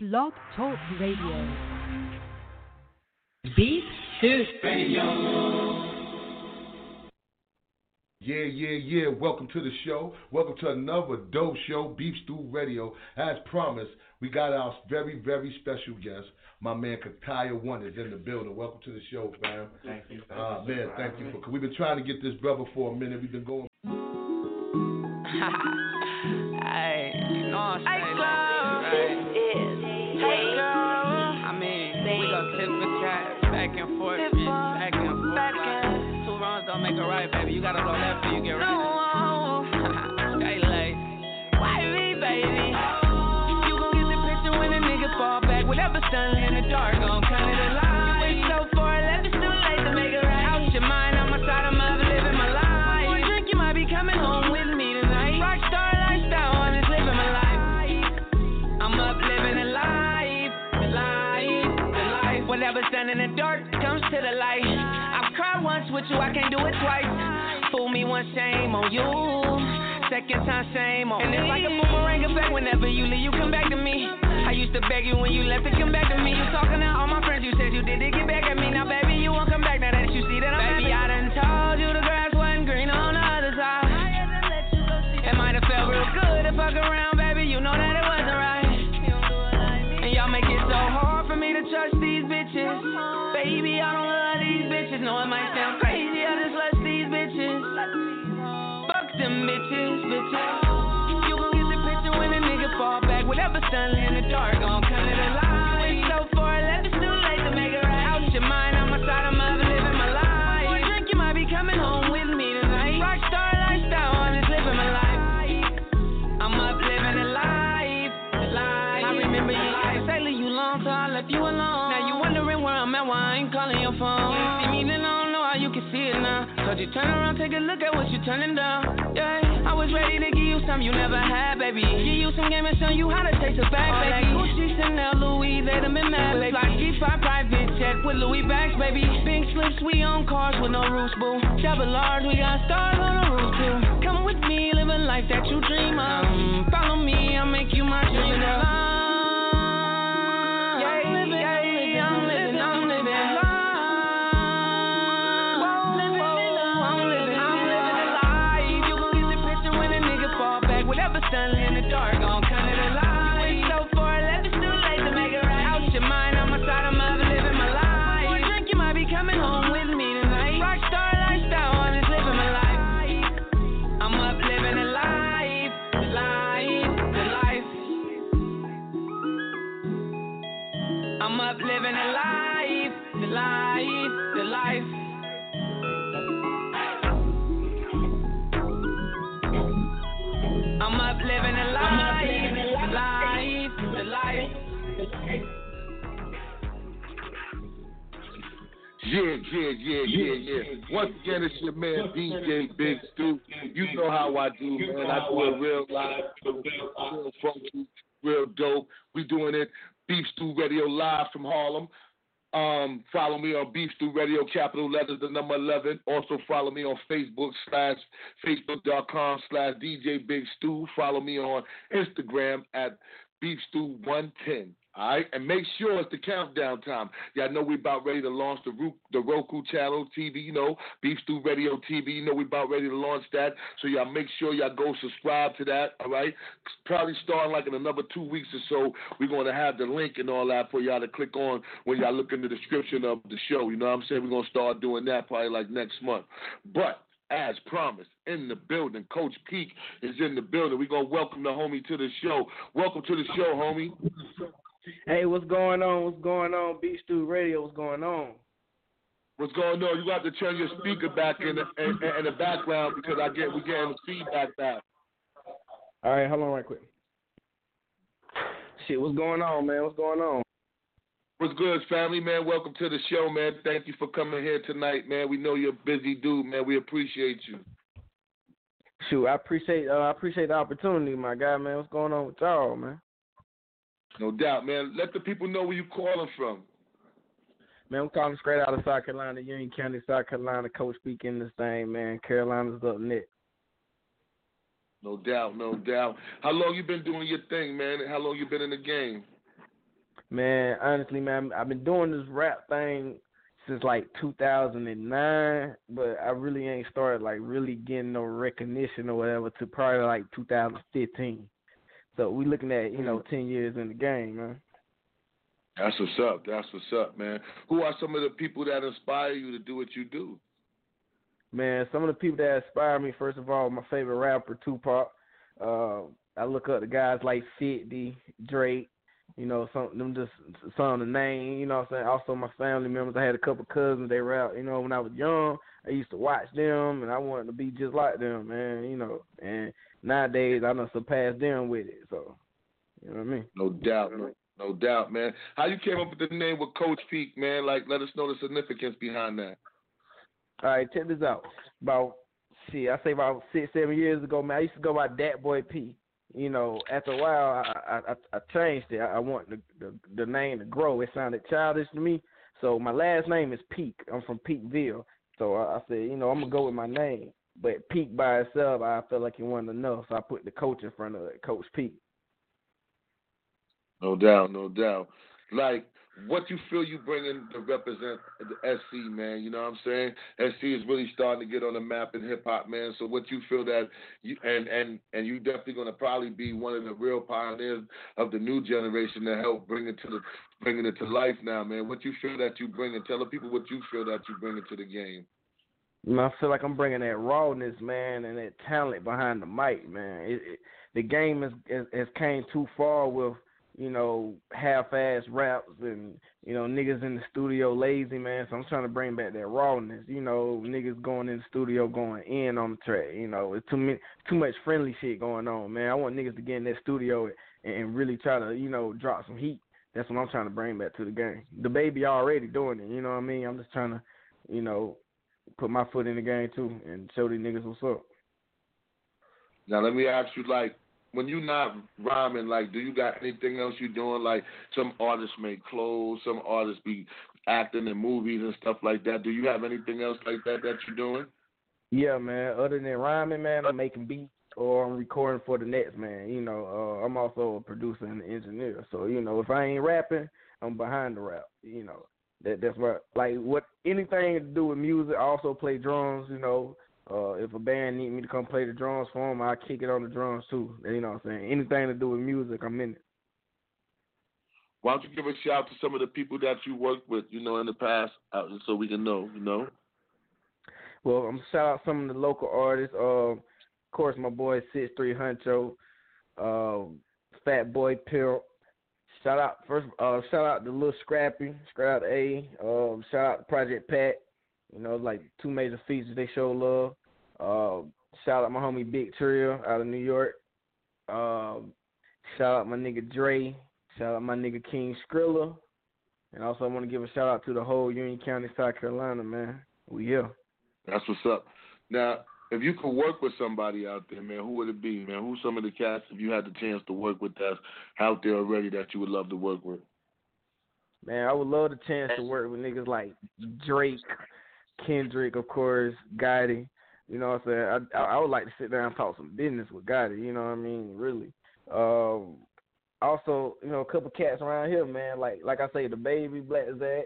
Blog Talk Radio. Beef Stew Radio. Yeah, yeah, yeah. Welcome to the show. Welcome to another dope show, Beef Stew Radio. As promised, we got our very, very special guest. My man Kataya One is in the building. Welcome to the show, fam. Thank you. Thank Uh, you man, for thank you for. We've been trying to get this brother for a minute. We've been going. You gotta go left till you get right. No, Straight lace. why me, baby? You gon' get the picture when a nigga fall back. Whatever standing in the dark, gon' come to the light. It's so far left, it's too late to make it right. Out your mind, on my side, I'm ever living my life. For drink, you might be coming home with me tonight. Rockstar lifestyle, I'm just living my life. I'm up living the life, the life, the life. Whatever standing in the dark comes to the light. I've cried once with you, I can't do it twice. Me once, shame on you. Second time, shame on me. And it's like a boomerang effect. Whenever you leave, you come back to me. I used to beg you when you left to come back to me. You talking to all my friends, you said you fall back. In the dark, gon' come to the. So far left, it's too late to make it right. Out your mind, my side, I'm ever living my life. A drink, you might be coming home with me tonight. Rockstar lifestyle, I'm just living my life. I'm up living a life, life. I remember you life. Leave you long, so I left you alone. Now you wondering where I'm at, why I ain't calling your phone. See me, then I don't know how you can see it now. Told you turn around, take a look at what you turning down. Give you never had, baby. Give you some game and show you how to taste a bag, baby. That Gucci, Chanel, Louis, they done been mad, baby. Like G5 private jet with Louis bags, baby. Pink slips, we on cars with no roofs, boo. Double R's, we got stars on the roof too. Come with me, live a life that you dream of. Mm, follow me, I'll make you my dream. Back. In the dark, Yeah, yeah, yeah, yeah, yeah. Once again, it's your man DJ Big Stew. You know how I do, man. I do it real live, real funky, real dope. We doing it Beef Stew Radio live from Harlem. Um, follow me on Beef Stew Radio, capital letters, the number 11. Also follow me on Facebook slash Facebook.com slash DJ Big Stew. Follow me on Instagram at Beef Stew 110. All right, and make sure it's the countdown time. Y'all know we about ready to launch the the Roku channel TV. You know, Beef Stew Radio TV. You know we about ready to launch that. So y'all make sure y'all go subscribe to that. All right, probably starting like in another two weeks or so. We're gonna have the link and all that for y'all to click on when y'all look in the description of the show. You know what I'm saying? We're gonna start doing that probably like next month. But as promised, in the building, Coach Peake is in the building. We're gonna welcome the homie to the show. Welcome to the show, homie. Hey, what's going on? What's going on? Beef Stew Radio, what's going on? What's going on? You got to turn your speaker back in the, in, in the background because I get we getting feedback back. All right, hold on right quick. Shit, what's going on, man? What's going on? What's good, family, man? Welcome to the show, man. Thank you for coming here tonight, man. We know you're a busy dude, man. We appreciate you. Shoot, I appreciate uh, I appreciate the opportunity, my guy, man. What's going on with y'all, man? No doubt, man. Let the people know where you calling from. Man, I'm calling straight out of South Carolina, Union County, South Carolina. Coach speaking this thing, man. Carolina's up next. No doubt, no doubt. How long you been doing your thing, man? How long you been in the game? Man, honestly, man, I've been doing this rap thing since like 2009, but I really ain't started like really getting no recognition or whatever to probably like 2015. So we looking at you know 10 years in the game, man. That's what's up. That's what's up, man. Who are some of the people that inspire you to do what you do? Man, some of the people that inspire me, first of all, my favorite rapper, Tupac. Uh, I look up to guys like 50, Drake, you know, some them just some of the name, you know what I'm saying? Also my family members. I had a couple cousins, they rap, you know, when I was young, I used to watch them and I wanted to be just like them, man, you know. And nowadays I done surpassed them with it. So you know what I mean? No doubt, no, no doubt, man. How you came up with the name with Coach Peake, man? Like let us know the significance behind that. All right, check this out. About see, I say about six, seven years ago, man, I used to go by Dat Boy P you know, after a while, I I, I changed it. I, I want the, the the name to grow. It sounded childish to me, so my last name is Peake. I'm from Peakville, so I, I said, you know, I'm gonna go with my name. But Peake by itself, I felt like he wasn't enough, so I put the coach in front of it, Coach Peake. No doubt, no doubt. Like what you feel you bring in to represent the SC, man. You know what I'm saying? SC is really starting to get on the map in hip hop, man. So what you feel that you and and and you definitely going to probably be one of the real pioneers of the new generation to help bring it to the bringing it to life now, man. What you feel that you bring and tell the people what you feel that you bring into the game. I feel like I'm bringing that rawness, man, and that talent behind the mic, man. It, it, the game has, has came too far with you know, half-ass raps and you know niggas in the studio lazy man. So I'm trying to bring back that rawness. You know, niggas going in the studio going in on the track. You know, it's too many, too much friendly shit going on, man. I want niggas to get in that studio and, and really try to you know drop some heat. That's what I'm trying to bring back to the game. DaBaby already doing it. You know what I mean? I'm just trying to, you know, put my foot in the game too and show these niggas what's up. Now let me ask you, like, when you not rhyming, like, do you got anything else you doing? Like, some artists make clothes, some artists be acting in movies and stuff like that. Do you have anything else like that that you're doing? Yeah, man. Other than rhyming, man, I'm making beats or I'm recording for the next man. You know, uh, I'm also a producer and an engineer. So you know, if I ain't rapping, I'm behind the rap. You know, that that's what like what anything to do with music. I also play drums. You know, uh, if a band need me to come play the drums for them, I kick it on the drums too. You know what I'm saying? Anything to do with music, I'm in it. Why don't you give a shout out to some of the people that you worked with, you know, in the past, uh, so we can know, you know? Well, I'm shout out some of the local artists. Uh, of course, my boy Six Three Huncho, uh, Fat Boy Pill. Shout out first. Uh, shout out to Lil Scrappy. Shout out A. Um, shout out to Project Pat. You know, like two major features they show love. Uh, shout out my homie Big Trill out of New York. Uh, shout out my nigga Dre. Shout out my nigga King Skrilla. And also I want to give a shout out to the whole Union County, South Carolina, man. We here. That's what's up. Now, if you could work with somebody out there, man, who would it be, man? Who's some of the cats if you had the chance to work with that's out there already that you would love to work with? Man, I would love the chance to work with niggas like Drake, Kendrick, of course, Gotti. You know what I'm saying? I I would like to sit down and talk some business with Gotti. You know what I mean? Really. Um, also, you know, a couple cats around here, man. Like like I say, DaBaby, Black Zach,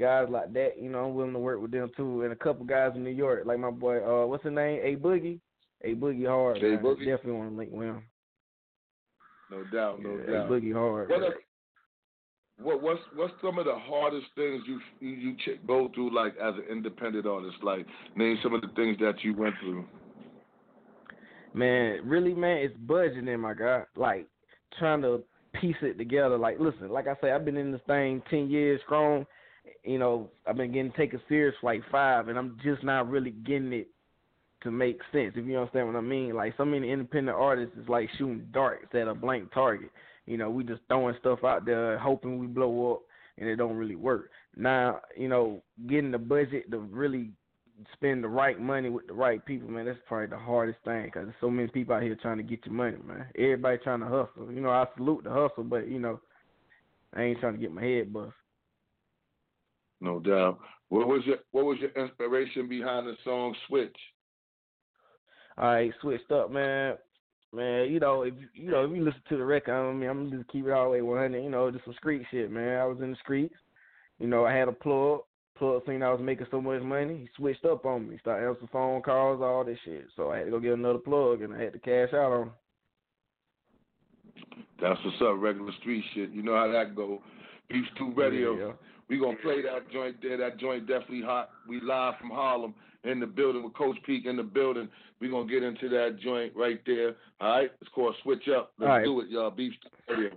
guys like that. You know, I'm willing to work with them too, and a couple guys in New York, like my boy, uh, what's his name? A Boogie. A Boogie hard. A Boogie. Definitely want to link with him. No doubt, no yeah, doubt. A Boogie hard. What, what what's what's some of the hardest things you you, you go through like as an independent artist? Like name some of the things that you went through. Man, really, man, it's budgeting, my God. Like trying to piece it together. Like, listen, like I say, I've been in this thing ten years strong. You know, I've been getting taken serious for like five, and I'm just not really getting it to make sense. If you understand what I mean, like so many independent artists is like shooting darts at a blank target. You know, we just throwing stuff out there hoping we blow up and it don't really work. Now, you know, getting the budget to really spend the right money with the right people, man, that's probably the hardest thing because there's so many people out here trying to get your money, man. Everybody trying to hustle. You know, I salute the hustle, but you know, I ain't trying to get my head bust. No doubt. What was your What was your inspiration behind the song Switch? All right, switched up, man. Man, you know, if you know, if you listen to the record, I mean, I'm just keep it all the way 100. You know, just some street shit, man. I was in the streets. You know, I had a plug. Plug seen I was making so much money. He switched up on me. Started answering phone calls, all this shit. So I had to go get another plug, and I had to cash out on him. That's what's up, regular street shit. You know how that go. Beef Stew Radio. Yeah, yeah. We gonna play that joint there. That joint definitely hot. We live from Harlem in the building with Coach Peake in the building. We gonna get into that joint right there. All right, it's called Switch Up. Let's All right. do it, y'all. Beef Stew Radio.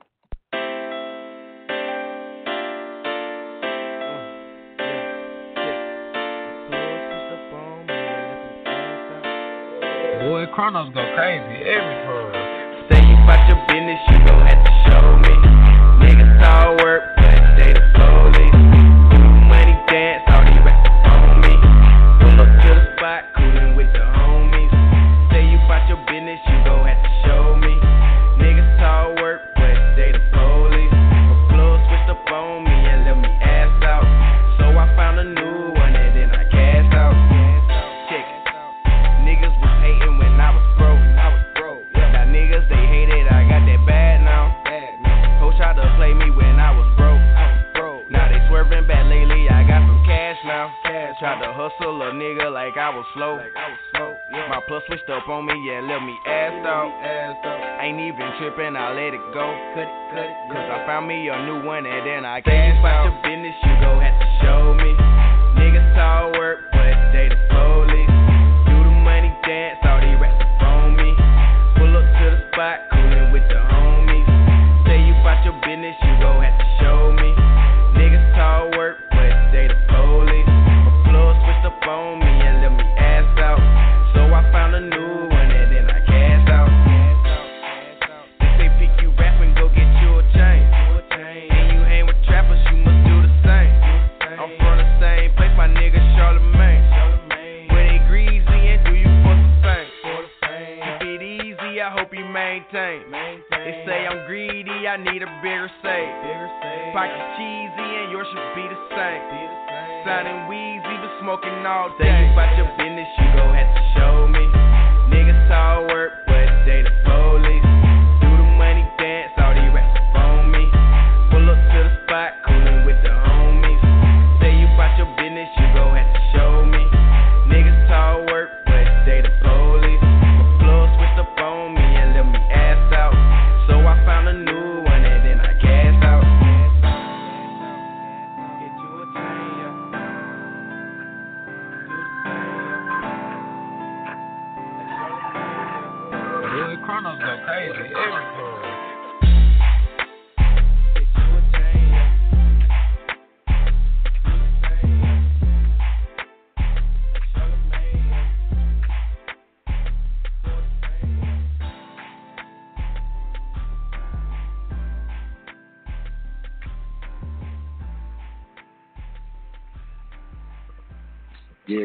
Boy, Chronos go crazy every time. Say you bout your business, you gon' have to Tried to hustle a nigga like I was slow. My plus switched up on me and let me ass out. Ain't even tripping, I let it go. Cause I found me a new one and then I cashed out. your business, you gon' have to show me. Niggas all work, but they the police.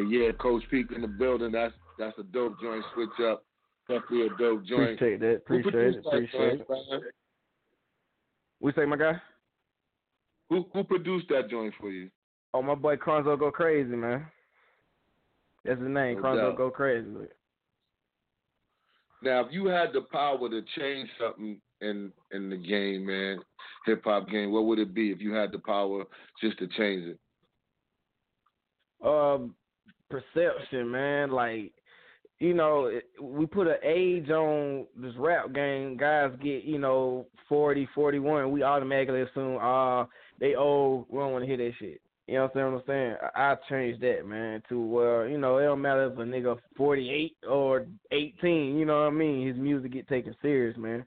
Yeah. Coach Peake in the building. That's that's a dope joint. Switch up. Definitely a dope joint. Appreciate that. Appreciate it. Appreciate it. man? We say, my guy. Who who produced that joint for you? Oh, my boy Cronzo go crazy, man. That's his name. No Cronzo go crazy. Now, if you had the power to change something in in the game, man, hip hop game, what would it be if you had the power just to change it? Um, perception, man. Like, you know, we put an age on this rap game. Guys get, you know, 40, 41. We automatically assume, ah, they old. We don't want to hear that shit. You know what I'm saying? I, I changed that, man, to where, you know, it don't matter if a nigga 48 or 18, you know what I mean? His music get taken serious, man.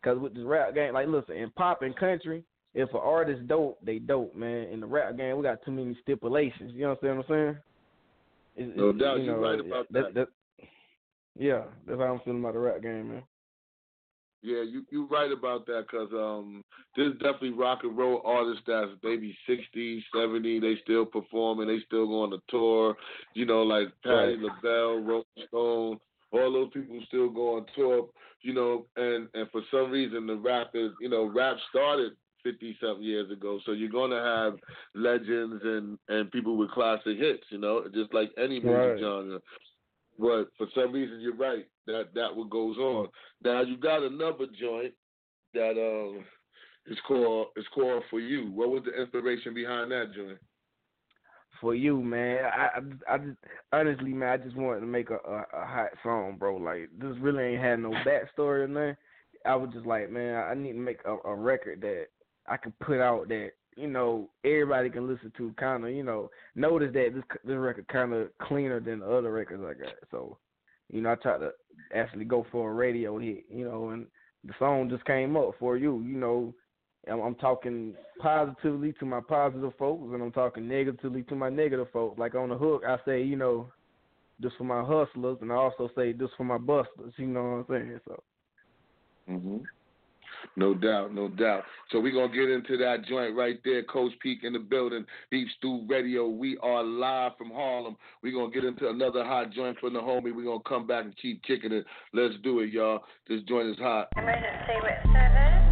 Because with this rap game, like, listen, in pop and country, if an artist dope, they dope, man. In the rap game, we got too many stipulations. You know what I'm saying? It's- No doubt, you you're know, right about that. Yeah, that's how I'm feeling about the rap game, man. Yeah, you you right about that because um, there's definitely rock and roll artists that's maybe 60, 70, they still performing, they still going to tour. You know, like Patti Right. LaBelle, Rolling Stone, all those people still go on tour. You know, and and for some reason the rap is, you know, rap started fifty something years ago. So you're gonna have legends and and people with classic hits. You know, just like any music Right. genre. but for some reason you're right that that what goes on. Now you got another joint that um is called it's called for you. What was the inspiration behind that joint? For you, man. I, I, I just honestly, man, I just wanted to make a, a, a hot song, bro. Like this really ain't had no backstory or nothing. I was just like, man, I need to make a, a record that I can put out that you know everybody can listen to. Kind of, you know, notice that this this record kind of cleaner than the other records I got. So, you know, I tried to actually go for a radio hit, you know, and the song just came up for you. You know, I'm, I'm talking positively to my positive folks, and I'm talking negatively to my negative folks. Like on the hook, I say, you know, just for my hustlers, and I also say just for my busters. You know what I'm saying? So. hmm No doubt, no doubt. So we're gonna get into that joint right there, Coach Peake in the building, Beef Stew Radio. We are live from Harlem. We're gonna get into another hot joint from the homie. We're gonna come back and keep kicking it. Let's do it, y'all. This joint is hot. Emergency with service.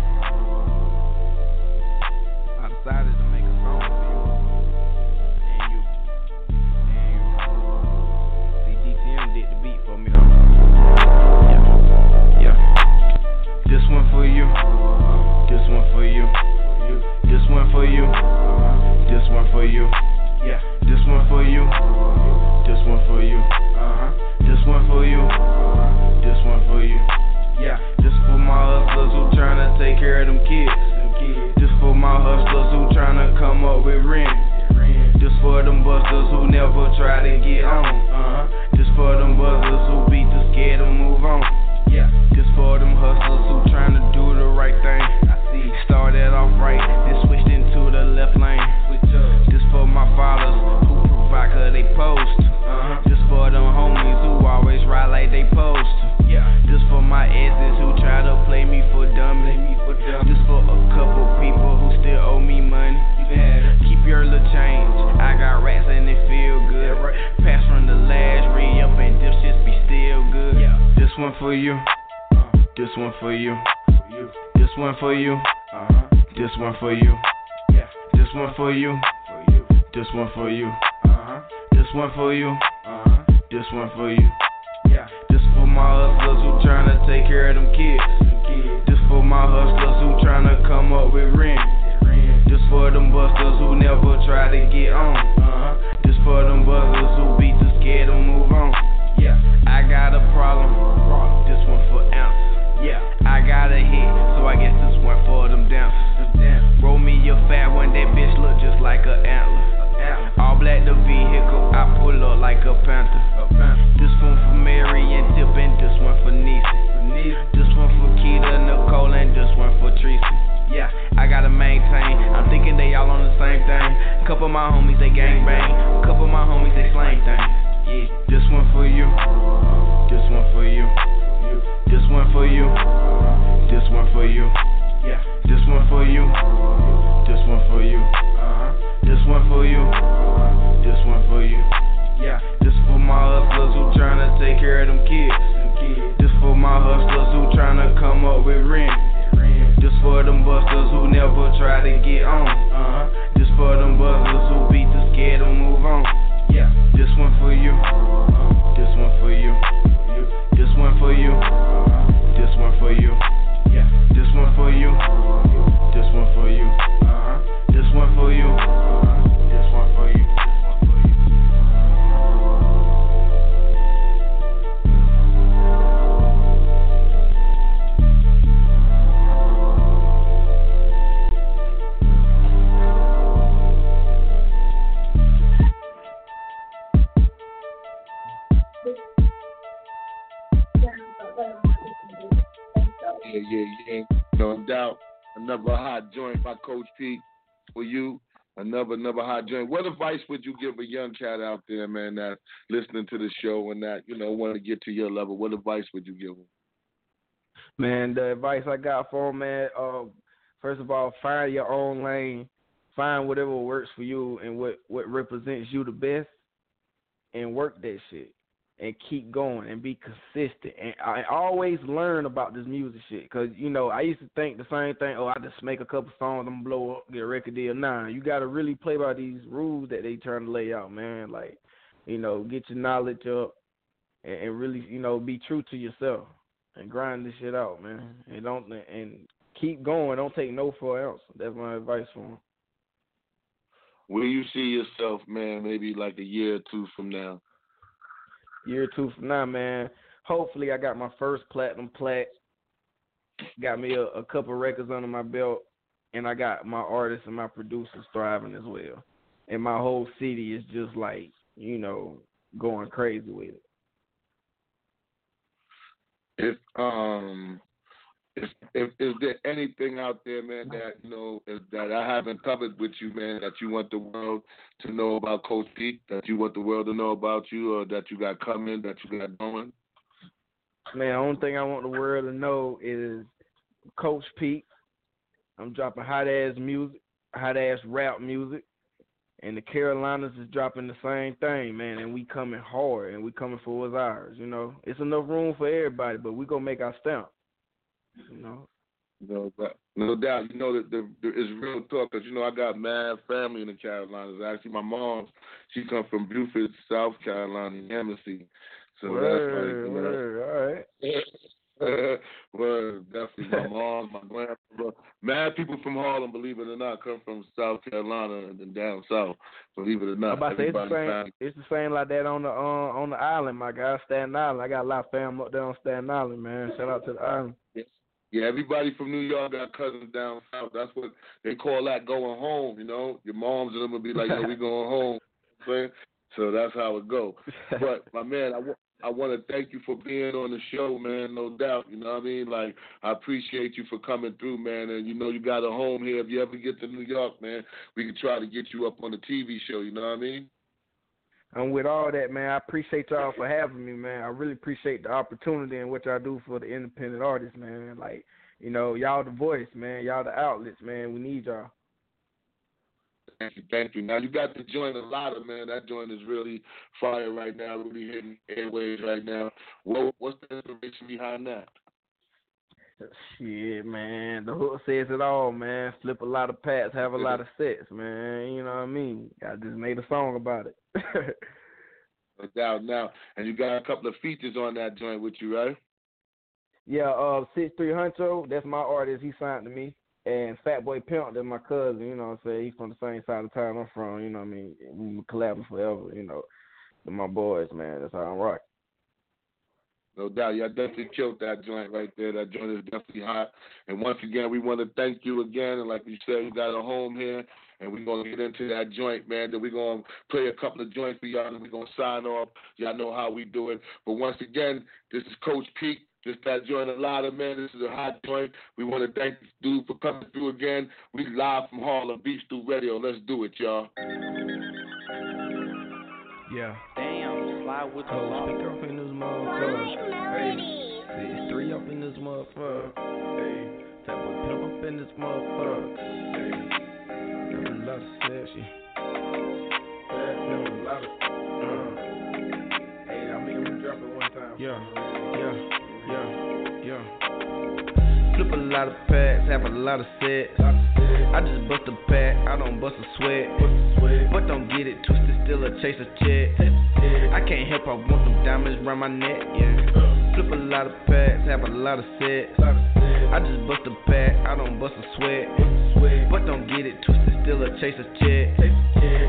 For you. This one for you. This one for you. Yeah. This one for you. This one for you. Uh-huh. This one for you. This one for you. Yeah. This for my hustlers who tryna take care of them kids. This for my hustlers who tryna come up with rent. This for them busters who never try to get on. Uh-huh. This for them busters who beat the scared to move on. Yeah. This for them hustlers who tryna do the right thing. Started off right, then switched into the left lane. This for my fathers who provide cause they post. Uh-huh. This for them homies who always ride like they post. Yeah. This for my exes who try to play me for dummy. This for a couple people who still owe me money. Keep your little change. I got rats and they feel good. Pass from the last re up and this just be still good. This one for you. This one for you. This one for you. This one for you. This one for you. This one for you. This one for you. This one for you. This for my hustlers who tryna take care of them kids. This for my hustlers who tryna come up with rent. This for them busters who never try to get on. This for them busters who be too scared to move on. Yeah, I got a problem. This one for ounce. Yeah, I got a hit, so I guess this one for them dancers. Roll me a fat one, that bitch look just like a antler. All black the vehicle, I pull up like a panther. This one for Mary and Tip, and this one for Niecy. This one for Keita, Nicole, and this one for Tracy. Yeah, I gotta maintain. I'm thinking they all on the same thing. Couple my homies they gang bang. Couple my homies they slang thing. Yeah, this one for you. This one for you. Another hot joint by Coach Peake for you. Another another hot joint. What advice would you give a young cat out there, man, that's listening to the show and that, you know, want to get to your level? What advice would you give them? Man, the advice I got for 'em, man, uh, first of all, find your own lane. Find whatever works for you and what, what represents you the best and work that shit. And keep going and be consistent. And I always learn about this music shit. Because, you know, I used to think the same thing. Oh, I just make a couple songs, I'm blow up, get a record deal. Nah, you got to really play by these rules that they trying to lay out, man. Like, you know, get your knowledge up and, and really, you know, be true to yourself and grind this shit out, man. Mm-hmm. And don't and keep going. Don't take no for an ounce. That's my advice for him. Where you see yourself, man, maybe like a year or two from now? Year or two from now, man. Hopefully, I got my first platinum plat. Got me a, a couple records under my belt, and I got my artists and my producers thriving as well. And my whole city is just like, you know, going crazy with it. If um if, if is there anything out there, man, that you know is, that I haven't covered with you, man, that you want the world to know about Coach Peake, that you want the world to know about you, or that you got coming, that you got going? Man, the only thing I want the world to know is Coach Peake. I'm dropping hot ass music, hot ass rap music, and the Carolinas is dropping the same thing, man. And we coming hard, and we coming for what's ours. You know, it's enough room for everybody, but we gonna make our stamp. Know. No doubt. No doubt. You know that the, the, it's real talk because you know I got mad family in the Carolinas. Actually, my mom, she come from Beaufort, South Carolina, Hennessy. So word, that's like, know, all right. well, definitely my mom, my grandmother. Mad people from Harlem, believe it or not, come from South Carolina and then down south. Believe it or not, about say it's the same. family. It's the same like that on the uh, on the island, my guy, Staten Island. I got a lot of fam up there on Staten Island, man. Shout out to the island. Yeah, everybody from New York got cousins down south. That's what they call that going home. You know, your moms and them will be like, "Yo, we going home." You know what I'm saying? So that's how it go. But my man, I, w- I want to thank you for being on the show, man. No doubt. You know what I mean? Like I appreciate you for coming through, man. And you know you got a home here. If you ever get to New York, man, we can try to get you up on the TV show. You know what I mean? And with all that, man, I appreciate y'all for having me, man. I really appreciate the opportunity and what y'all do for the independent artists, man. Like, you know, y'all the voice, man. Y'all the outlets, man. We need y'all. Thank you, thank you. Now you got the joint a lot of man. That joint is really fire right now, really hitting airways right now. What what's the inspiration behind that? Shit, man. The hook says it all, man. Flip a lot of pats, have a lot of sets, man. You know what I mean? I just made a song about it. No doubt now. And you got a couple of features on that joint with you, right? yeah, uh six three Huncho, that's my artist, he signed to me. And Fat Boy Pimp, that's my cousin, you know what I'm saying? He's from the same side of town I'm from, you know what I mean? We been collabing forever, you know. They're my boys, man. That's how I'm rock. No doubt. Y'all definitely killed that joint right there. That joint is definitely hot. And once again, we want to thank you again. And like you said, you got a home here. And we're going to get into that joint, man. Then we're going to play a couple of joints for y'all. And we're going to sign off. Y'all know how we do it. But once again, this is Coach Peake. This that joint a lot of man. This is a hot joint. We want to thank this dude for coming through again. We live from Harlem Beef Stew Radio. Let's do it, y'all. Yeah. Damn, fly with the Coach, law. pick up in this motherfucker. Hey, six three up in this motherfucker. Hey, Fat Boy Pimp up in this motherfucker. Hey, got a lot of sexy. Fat Pimp, a lot of. Uh. Hey, I mean, we drop it one time. Yeah, yeah, yeah, yeah. Flip a lot of packs, have a lot of sets. I just bust a pack, I don't bust a sweat. But don't get it twisted, still a chase a check. I can't help, I want them diamonds round my neck, yeah. Flip a lot of packs, have a lot of sets. I just bust a pack, I don't bust a sweat. But don't get it twisted, still a chase a check.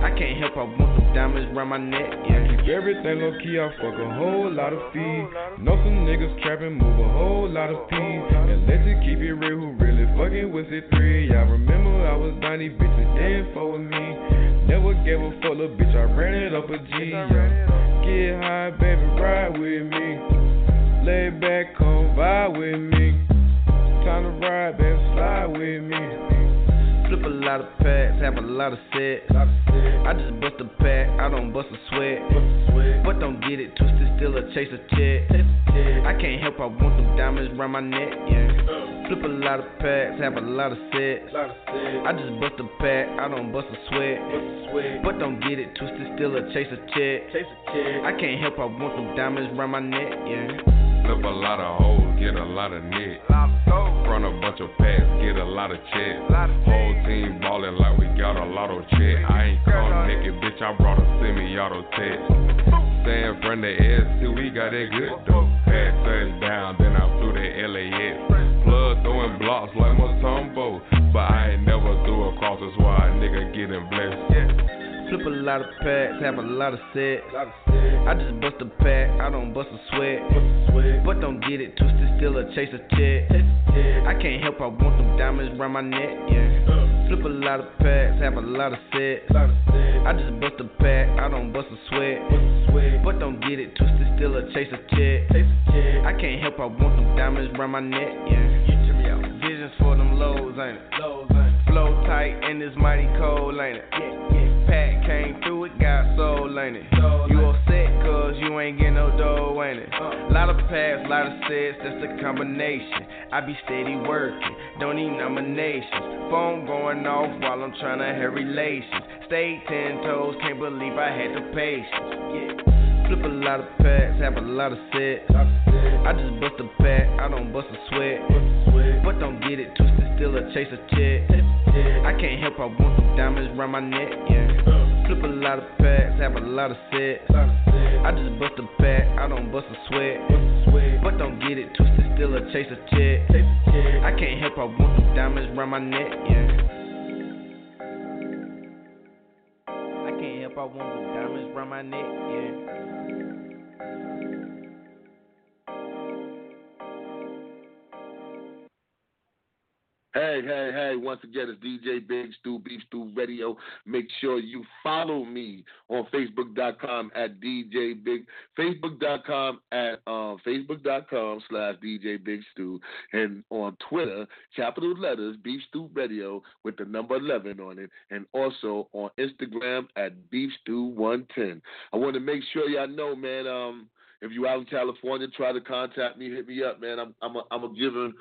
I can't help, I want them diamonds round my neck, yeah. Keep everything low key, I fuck a whole lot of feet. Know some niggas trapping, move a whole lot of peas. And let's just keep it real, who really fucking with it three? I remember I was 90 bitches, didn't fuck with me. Never gave a fuck, little bitch, I ran it up a G, yeah. Get high, baby, ride with me. Lay back, come vibe with me. Time to ride, baby, slide with me. Flip a lot of packs, have a lot of sets. I just bust a pack, I don't bust a sweat. But don't get it twisted, still a chase a check. I can't help, I want them diamonds round my neck, yeah. Flip a lot of packs, have a lot of sets. I just bust a pack, I don't bust a sweat. But don't get it twisted, still a chase a check. I can't help, I want them diamonds round my neck, yeah. Flip a lot of hoes, a lot of net. Front a bunch of packs, get a lot of checks. Whole team ballin' like we got a lot of check. I ain't come naked, bitch, I brought a semi-auto text. San Fran the S2, we got that good dope. Pack touch down, then I flew to LAX. Blood throwing blocks like Mutombo. But I ain't never threw across, that's why a nigga getting blessed. Flip a lot of packs, have a lot of sets. I just bust a pack, I don't bust a sweat. But don't get it twisted, still a chase a check. I can't help, I want them diamonds round my neck, yeah. Flip a lot of packs, have a lot of sets. I just bust a pack, I don't bust a sweat. But don't get it twisted, still a chase a check. I can't help, I want them diamonds round my neck, yeah. Visions for them lows, ain't it? Flow tight and it's mighty cold, ain't it? Pack came through, it got soul, ain't it? You upset cause you ain't getting no dough, ain't it? Lot of pads, lot of sets, that's the combination. I be steady working, don't need nominations. Phone going off while I'm trying to have relations. Stay ten toes, can't believe I had the patience. Yeah. Flip a lot of packs, have a lot of sets. I just bust a pack, I don't bust a sweat. Don't get it twisted, still a chase a check. I can't help, I want them diamonds round my neck, yeah. Flip a lot of packs, have a lot of sets. I just bust a pack, I don't bust a sweat. But don't get it twisted, still a chase a check. I can't help, I want them diamonds round my neck, yeah. I can't help, I want them diamonds round my neck, yeah. Hey, hey, once again, it's DJ Big Stew, Beef Stew Radio. Make sure you follow me on Facebook.com at DJ Big, Facebook.com at um, Facebook.com slash DJ Big Stew, and on Twitter, capital letters, Beef Stew Radio with the number 11 on it, and also on Instagram at Beef Stew 110. I want to make sure y'all know, man, um, if you out in California, try to contact me. Hit me up, man. I'm I'm a, I'm a giving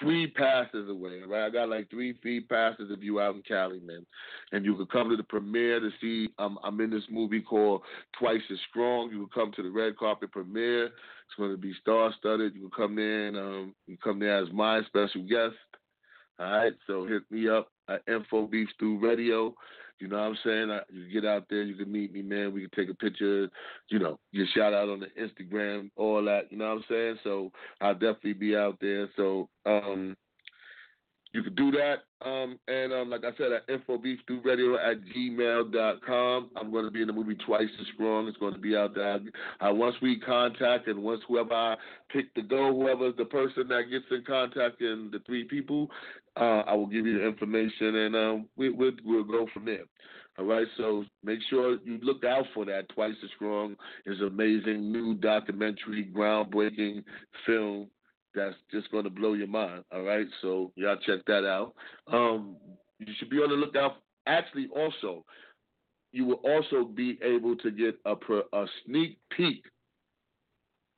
free passes away. Right, I got like three free passes if you out in Cali, man. And you can come to the premiere to see. Um, I'm in this movie called Twice as Strong. You can come to the red carpet premiere. It's going to be star studded. You can come there and um, you come there as my special guest. All right, so hit me up at Info Beef Stew Radio. You know what I'm saying? I, you get out there, you can meet me, man. We can take a picture, you know, get shout out on the Instagram, all that. You know what I'm saying? So I'll definitely be out there. So um, you can do that. Um, and um, like I said, at infobeefstewradio at gmail.com. I'm going to be in the movie Twice as Strong. It's going to be out there. Uh, once we contact and once whoever I pick to go, whoever's the person that gets in contact and the three people, uh, I will give you the information and um, we, we'll, we'll go from there. All right, so make sure you look out for that. Twice as Strong is amazing new documentary, groundbreaking film that's just going to blow your mind. All right, so y'all check that out. Um, you should be on the lookout. Actually, also, you will also be able to get a, a sneak peek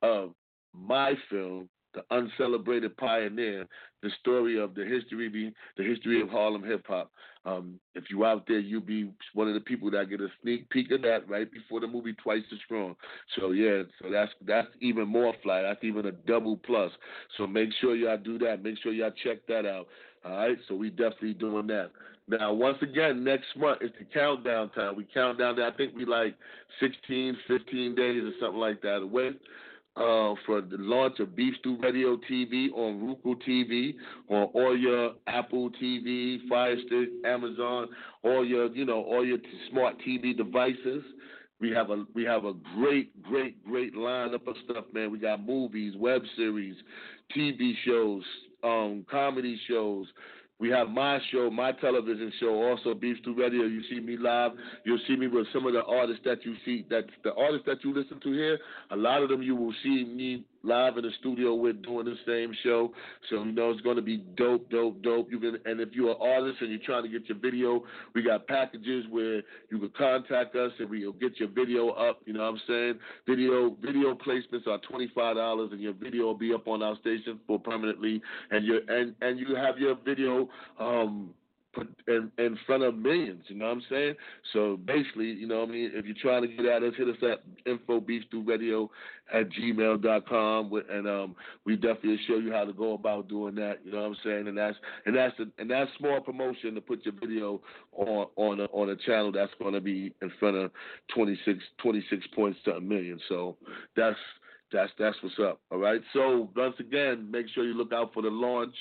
of my film, The Uncelebrated Pioneer, the story of the history, the history of Harlem hip hop. Um, if you out there, you'll be one of the people that get a sneak peek of that right before the movie Twice as Strong. So yeah, so that's that's even more fly. That's even a double plus. So make sure y'all do that. Make sure y'all check that out. All right, so we definitely doing that. Now, once again, next month is the countdown time. We count down to, I think we like 16, 15 days or something like that away uh, for the launch of Beef Stew Radio TV on Roku TV, on all your Apple TV, Fire Stick, Amazon, all your you know all your smart TV devices. We have a we have a great great great lineup of stuff, man. We got movies, web series, TV shows, um, comedy shows. We have my show, my television show, also Beef Stew Radio. You see me live. You'll see me with some of the artists that you see. That the artists that you listen to here, a lot of them you will see me live in the studio with doing the same show. So you know it's going to be dope, dope, dope. You can, and if you're an artist and you're trying to get your video, we got packages where you can contact us and we'll get your video up. You know what I'm saying? Video video placements are twenty five dollars, and your video will be up on our station for permanently, and your and and you have your video um in, in front of millions. You know what I'm saying? So basically, you know what I mean. If you're trying to get at us, hit us at infobeefstewradio at gmail.com, and um, we definitely show you how to go about doing that. You know what I'm saying? And that's and that's a, and that's small promotion to put your video on on a, on a channel that's going to be in front of 26 26 points to a million. So that's that's that's what's up. All right. So once again, make sure you look out for the launch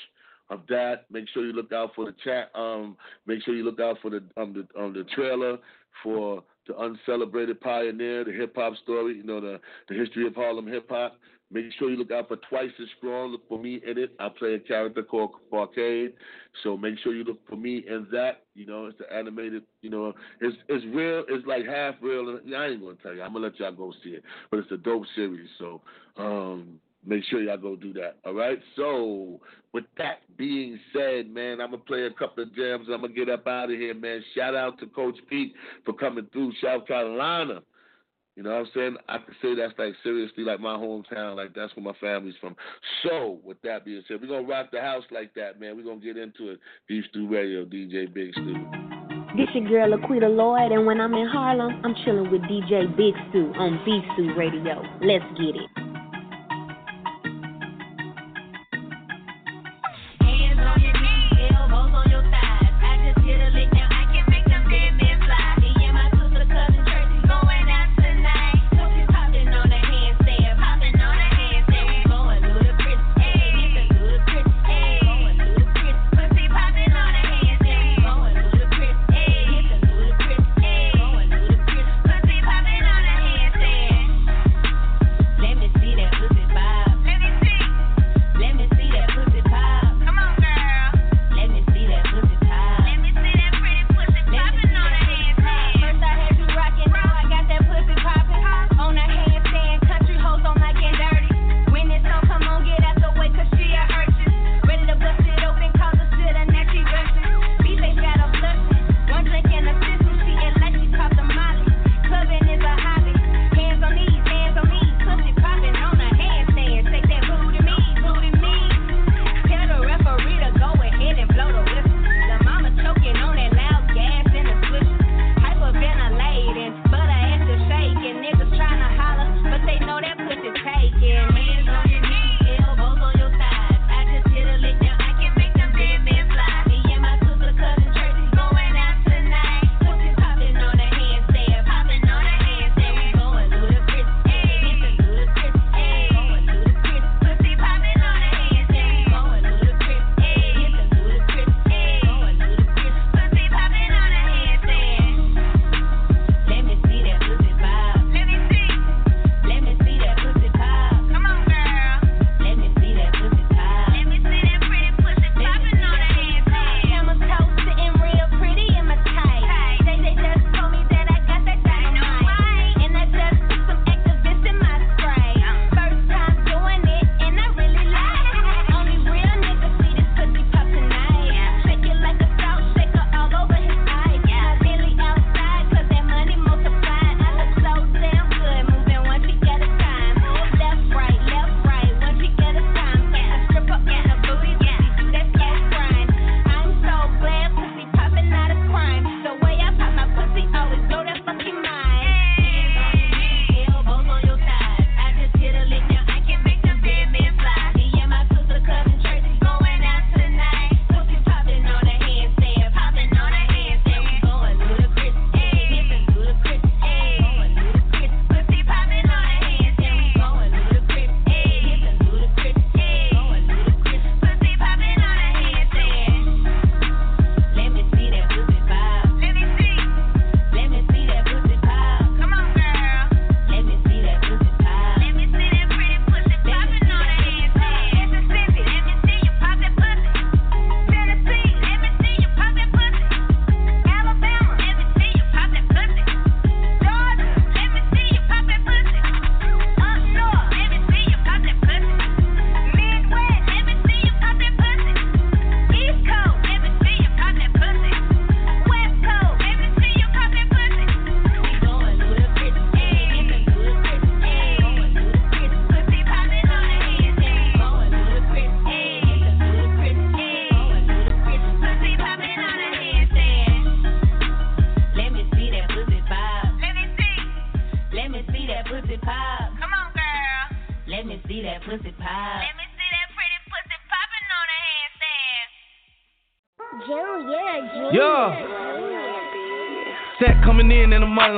of that. Make sure you look out for the chat. Um, make sure you look out for the um the um the trailer for the uncelebrated pioneer, the hip hop story. You know the the history of Harlem hip hop. Make sure you look out for Twice as Strong. Look for me in it. I play a character called Barcade. So make sure you look for me in that. You know, it's the animated, you know, it's it's real, it's like half real. I ain't gonna tell you. I'm gonna let y'all go see it. But it's a dope series. So um make sure y'all go do that. All right. So with that being said, man, I'm gonna play a couple of jams. I'm gonna get up out of here, man. Shout out to Coach Peake for coming through South Carolina. You know what I'm saying? I can say that's like seriously like my hometown. Like that's where my family's from. So with that being said, we're gonna rock the house like that, man. We're gonna get into it. Beef Stew Radio, DJ Big Stew. This your girl Laquita Lloyd, and when I'm in Harlem, I'm chilling with DJ Big Stew on Beef Stew Radio. Let's get it.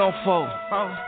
In and on fold.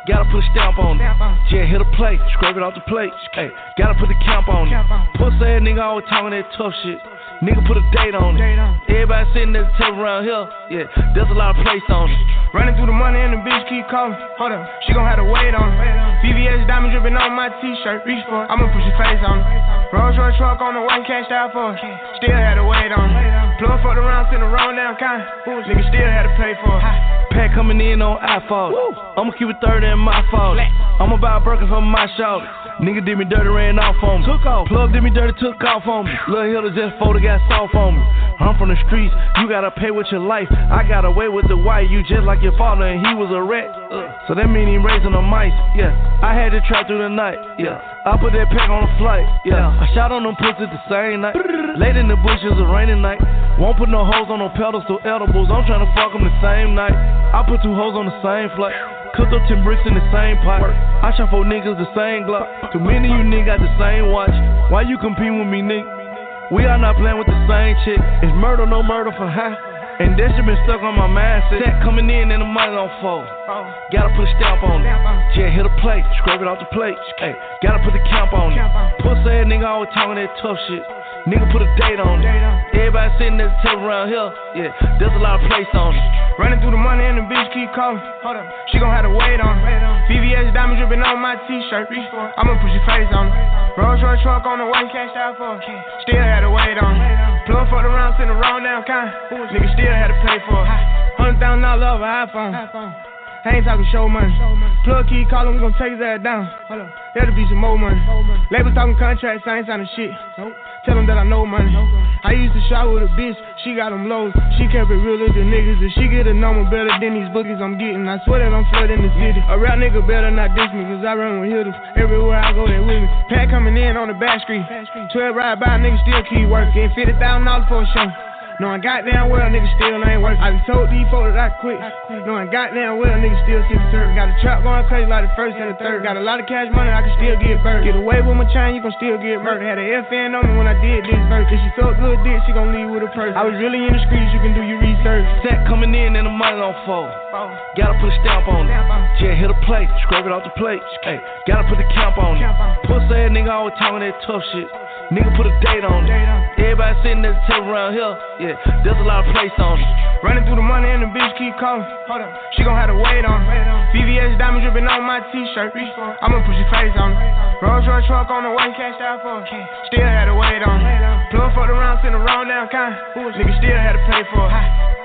Gotta put a stamp on it. Yeah, hit a plate, scrape it off the plate. Hey, gotta put the camp on it. Pussy ass nigga always talking that tough shit. Nigga put a date on it. Everybody sitting at the table around here. Yeah, there's a lot of place on it. Running through the money and the bitch keep calling. Hold up, she gon' have to wait on it. VVS diamond dripping on my t-shirt. Reach for it, I'ma push your face on it. Rolls Royce truck on the one cashed out for it. Still had to wait on it. Plug for the rounds in the wrong down kind. Nigga still had to pay for it. Pack coming in on iPhone. I'ma keep it 30 in my fault. I'ma buy a burger for my shoulder. Nigga did me dirty, ran off on me. Took off. Plug did me dirty, took off on me. Lil' Hilda just folded, got soft on me. I'm from the streets, you gotta pay with your life. I got away with the white, you just like your father, and he was a rat. Uh, so that mean he raising the mice, yeah. I had to try through the night, yeah. I put that pack on the flight, yeah. I shot on them pussies the same night. Late in the bushes, a rainy night. Won't put no hoes on no pedals to edibles. I'm trying to fuck them the same night. I put two hoes on the same flight. Cooked up 10 bricks in the same pot. I shot four niggas the same Glock. Too many you niggas got the same watch. Why you compete with me, nigga? We are not playing with the same chick. It's murder, no murder for high. And that shit been stuck on my mindset. Set coming in and the money on fold. Oh. Gotta put a stamp on it. Yeah, hit a plate, scrape it off the plate. Hey, gotta put the camp on it. Pussy ass nigga always talking that tough shit. Oh. Nigga put a date on it. Everybody sitting at the table around here. Yeah, there's a lot of place on it. Running through the money and the bitch keep calling. Hold up, she gon' have to wait on it. On my t-shirt. I'ma push your face on it. Rolls Royce truck on the one cashed out for it. Still had to wait on it. Plug for the rounds in the wrong down kind. Nigga still had to pay for it. Hundred thousand dollars iPhone. I ain't talking show money. Plug key call him, we gon' take his ass down. Hold on, that'll be some more money. Labels talking contracts, I ain't signing shit. Tell them that I know money. I used to shop with a bitch, she got them lows. She kept it real with the niggas. If she get a number better than these bookies I'm getting, I swear that I'm flooding the city. A rap nigga better not diss me, cause I run with hitters. Everywhere I go, they with me. Pack coming in on the back street. 12 ride by, niggas still keep working. $50,000 for a show. Knowing goddamn well niggas still ain't working. I done told these folks that I quit. Knowing goddamn well niggas still see the turf. Got a trap going crazy like the first and the third. Got a lot of cash money, I can still get burned. Get away with my chain, you can still get murdered. Had a FN on me when I did this verse. If she felt good dick, she gon' leave with a purse. I was really in the streets, you can do your research. Set coming in and the money on fold. Oh. Gotta put a stamp on it. Yeah, hit a plate, scrape it off the plate. Hey, gotta put the camp on it. Pussy ass nigga always talking that tough shit. Nigga put a date on it. Everybody sitting at the table around here. Yeah, there's a lot of place on it. Running through the money and the bitch keep calling. Hold up, she gon' have to wait on. VVS diamond dripping on my t-shirt. Reach for it, I'ma push your face on. Rolls Royce truck on the one cashed out for it. Still had to wait on. Plug for the rounds in the wrong down kind. Nigga still had to pay for it.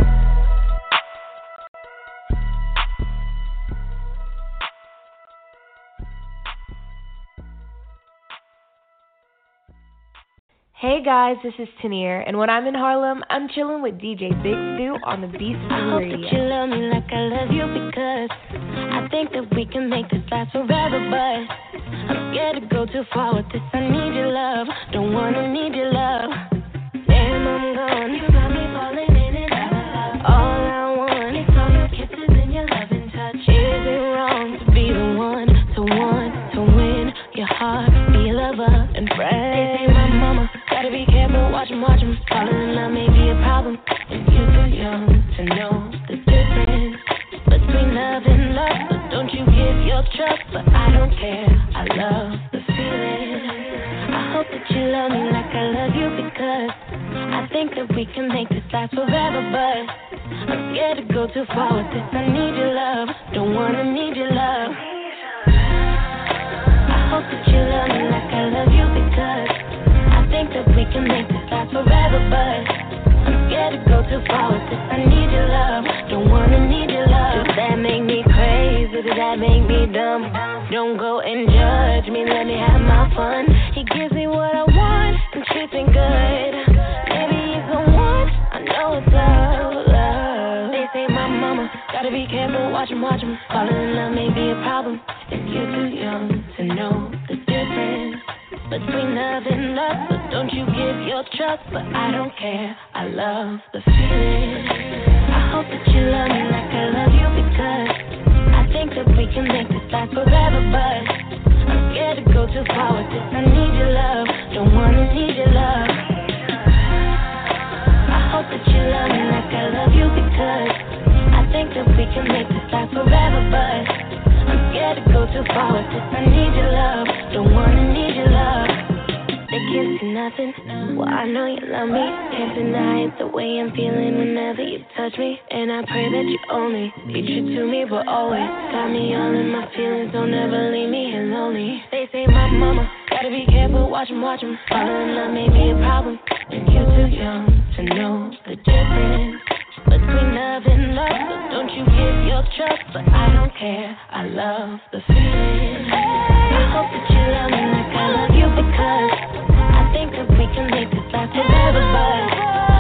Hey guys, this is Tanier, and when I'm in Harlem, I'm chilling with DJ Big Stew on the Beast I hope Radio. that you love me like I love you because I think that we can make this last forever. But I'm scared to go too far with this. I need your love, don't wanna need your love. Damn, I'm gone. Careful, watch 'em, watch 'em. Falling in love may be a problem, and you're too young to know the difference between love and love. But don't you give your trust, but I don't care. I love the feeling. I hope that you love me like I love you because I think that we can make this last forever. But I'm scared to go too far with this. I need your love, don't wanna need your love. I hope that you love me like I love you we can make this last forever. But I'm scared to go too far with this. I need your love, don't wanna need your love. Does that make me crazy? Does that make me dumb? Don't go and judge me, let me have my fun. He gives me what I want treats me good. Maybe he's the one. I know it's love, love. They say my mama gotta be careful, watch him, watch him. Falling in love may be a problem if you're too young to know between love and love. But don't you give your trust, but I don't care. I love the feeling. I hope that you love me like I love you because I think that we can make this last forever, but I'm scared to go too far with this. I need your love, don't wanna need your love. I hope that you love me like I love you because I think that we can make this last forever, but scared to go too far. I need your love, don't wanna need your love. They can't see nothing. Well, I know you love me. Can't deny it the way I'm feeling whenever you touch me. And I pray that you own me. Be true to me, but always got me all in my feelings. Don't ever leave me here lonely. They say my mama gotta be careful, watch 'em, watch 'em. Falling in love may be a problem, and you're too young to know. Your trust, but I don't care. I love the feeling. I hope that you love me like I love you because I think that we can make this last forever. But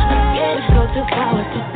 I'm scared to go too far with this.